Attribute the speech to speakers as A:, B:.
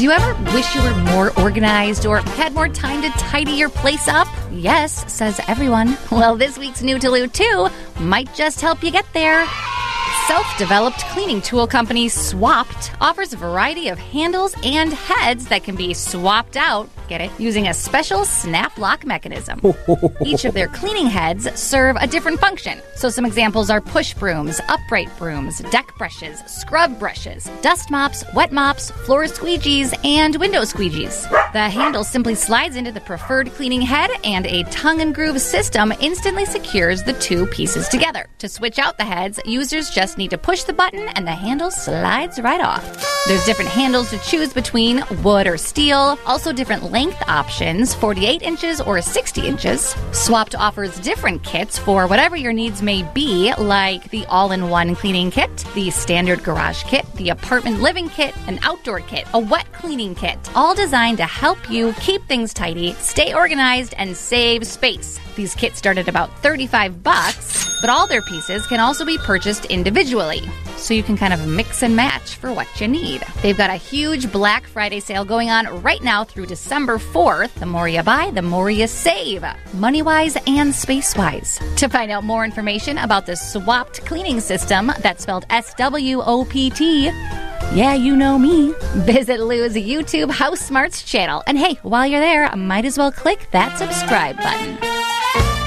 A: Do you ever wish you were more organized or had more time to tidy your place up? Yes, says everyone. Well, this week's new Lou 2 might just help you get there. Self developed cleaning tool company Swopt offers a variety of handles and heads that can be swapped out, get it, using a special snap lock mechanism. Each of their cleaning heads serve a different function. So, some examples are push brooms, upright brooms, deck brushes, scrub brushes, dust mops, wet mops, floor squeegees, and window squeegees. The handle simply slides into the preferred cleaning head, and a tongue and groove system instantly secures the two pieces together. To switch out the heads, users just need to push the button and the handle slides right off. There's different handles to choose between wood or steel, also different length options 48 inches or 60 inches. Swopt offers different kits for whatever your needs may be, like the all in one cleaning kit, the standard garage kit, the apartment living kit, an outdoor kit, a wet cleaning kit, all designed to help you keep things tidy, stay organized, and save space. These kits start at about 35 bucks, but all their pieces can also be purchased individually. So you can kind of mix and match for what you need. They've got a huge Black Friday sale going on right now through December 4th. The more you buy, the more you save, money wise and space wise. To find out more information about the Swopt cleaning system, that's spelled S W O P T, yeah, you know me. Visit Lou's YouTube House Smarts channel. And hey, while you're there, might as well click that subscribe button.